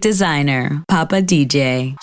Designer, Papa DJ.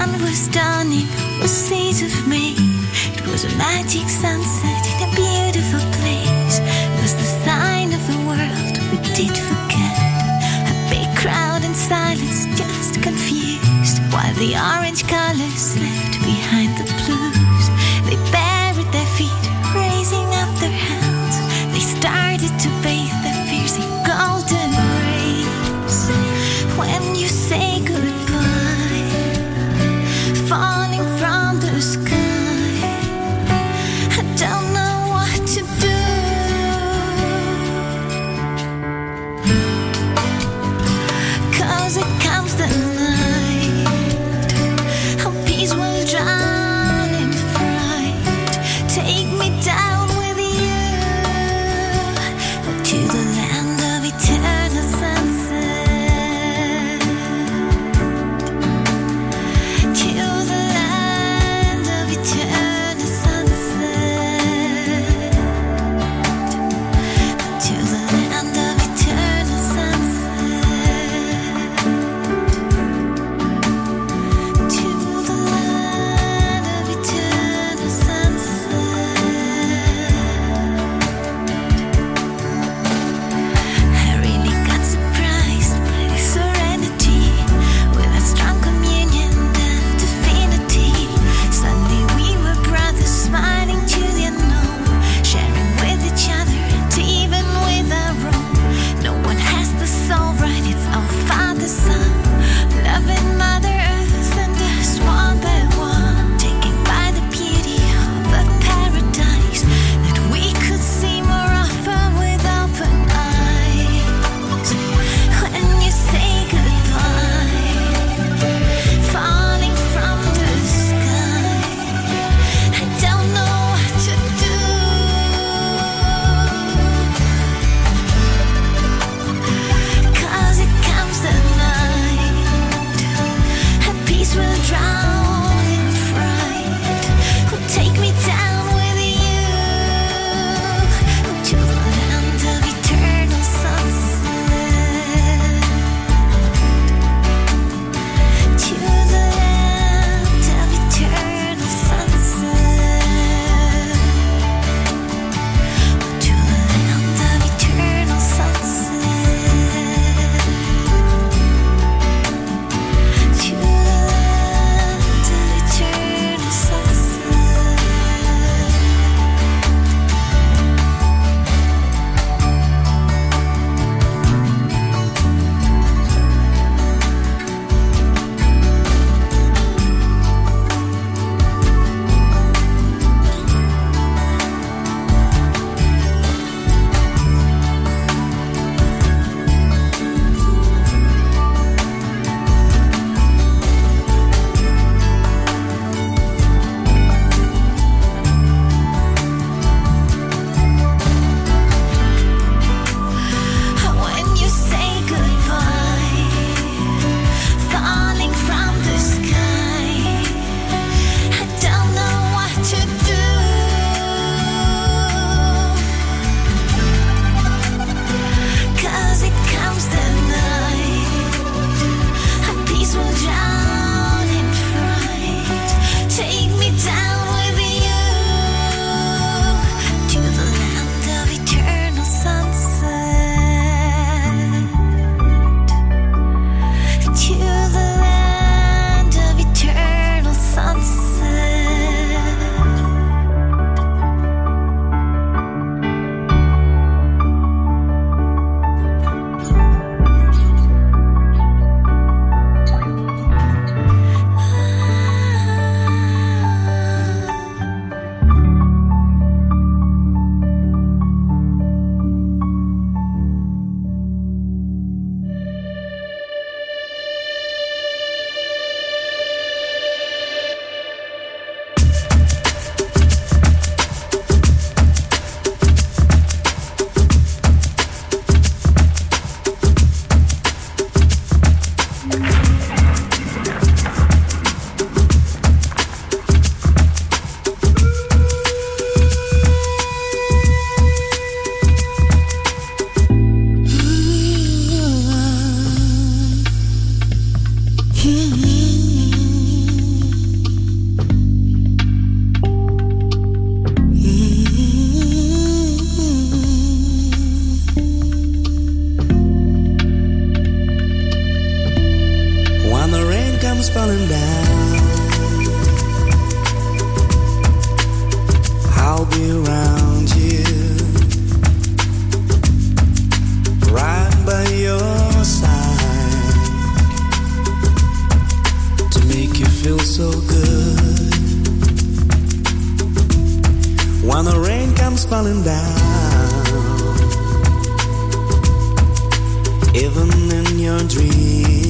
Sun was dawning over seas of May. It was a magic sunset in a beautiful place. It was the sign of the world we did forget. A big crowd in silence, just confused, while the orange colors falling down, even in your dreams.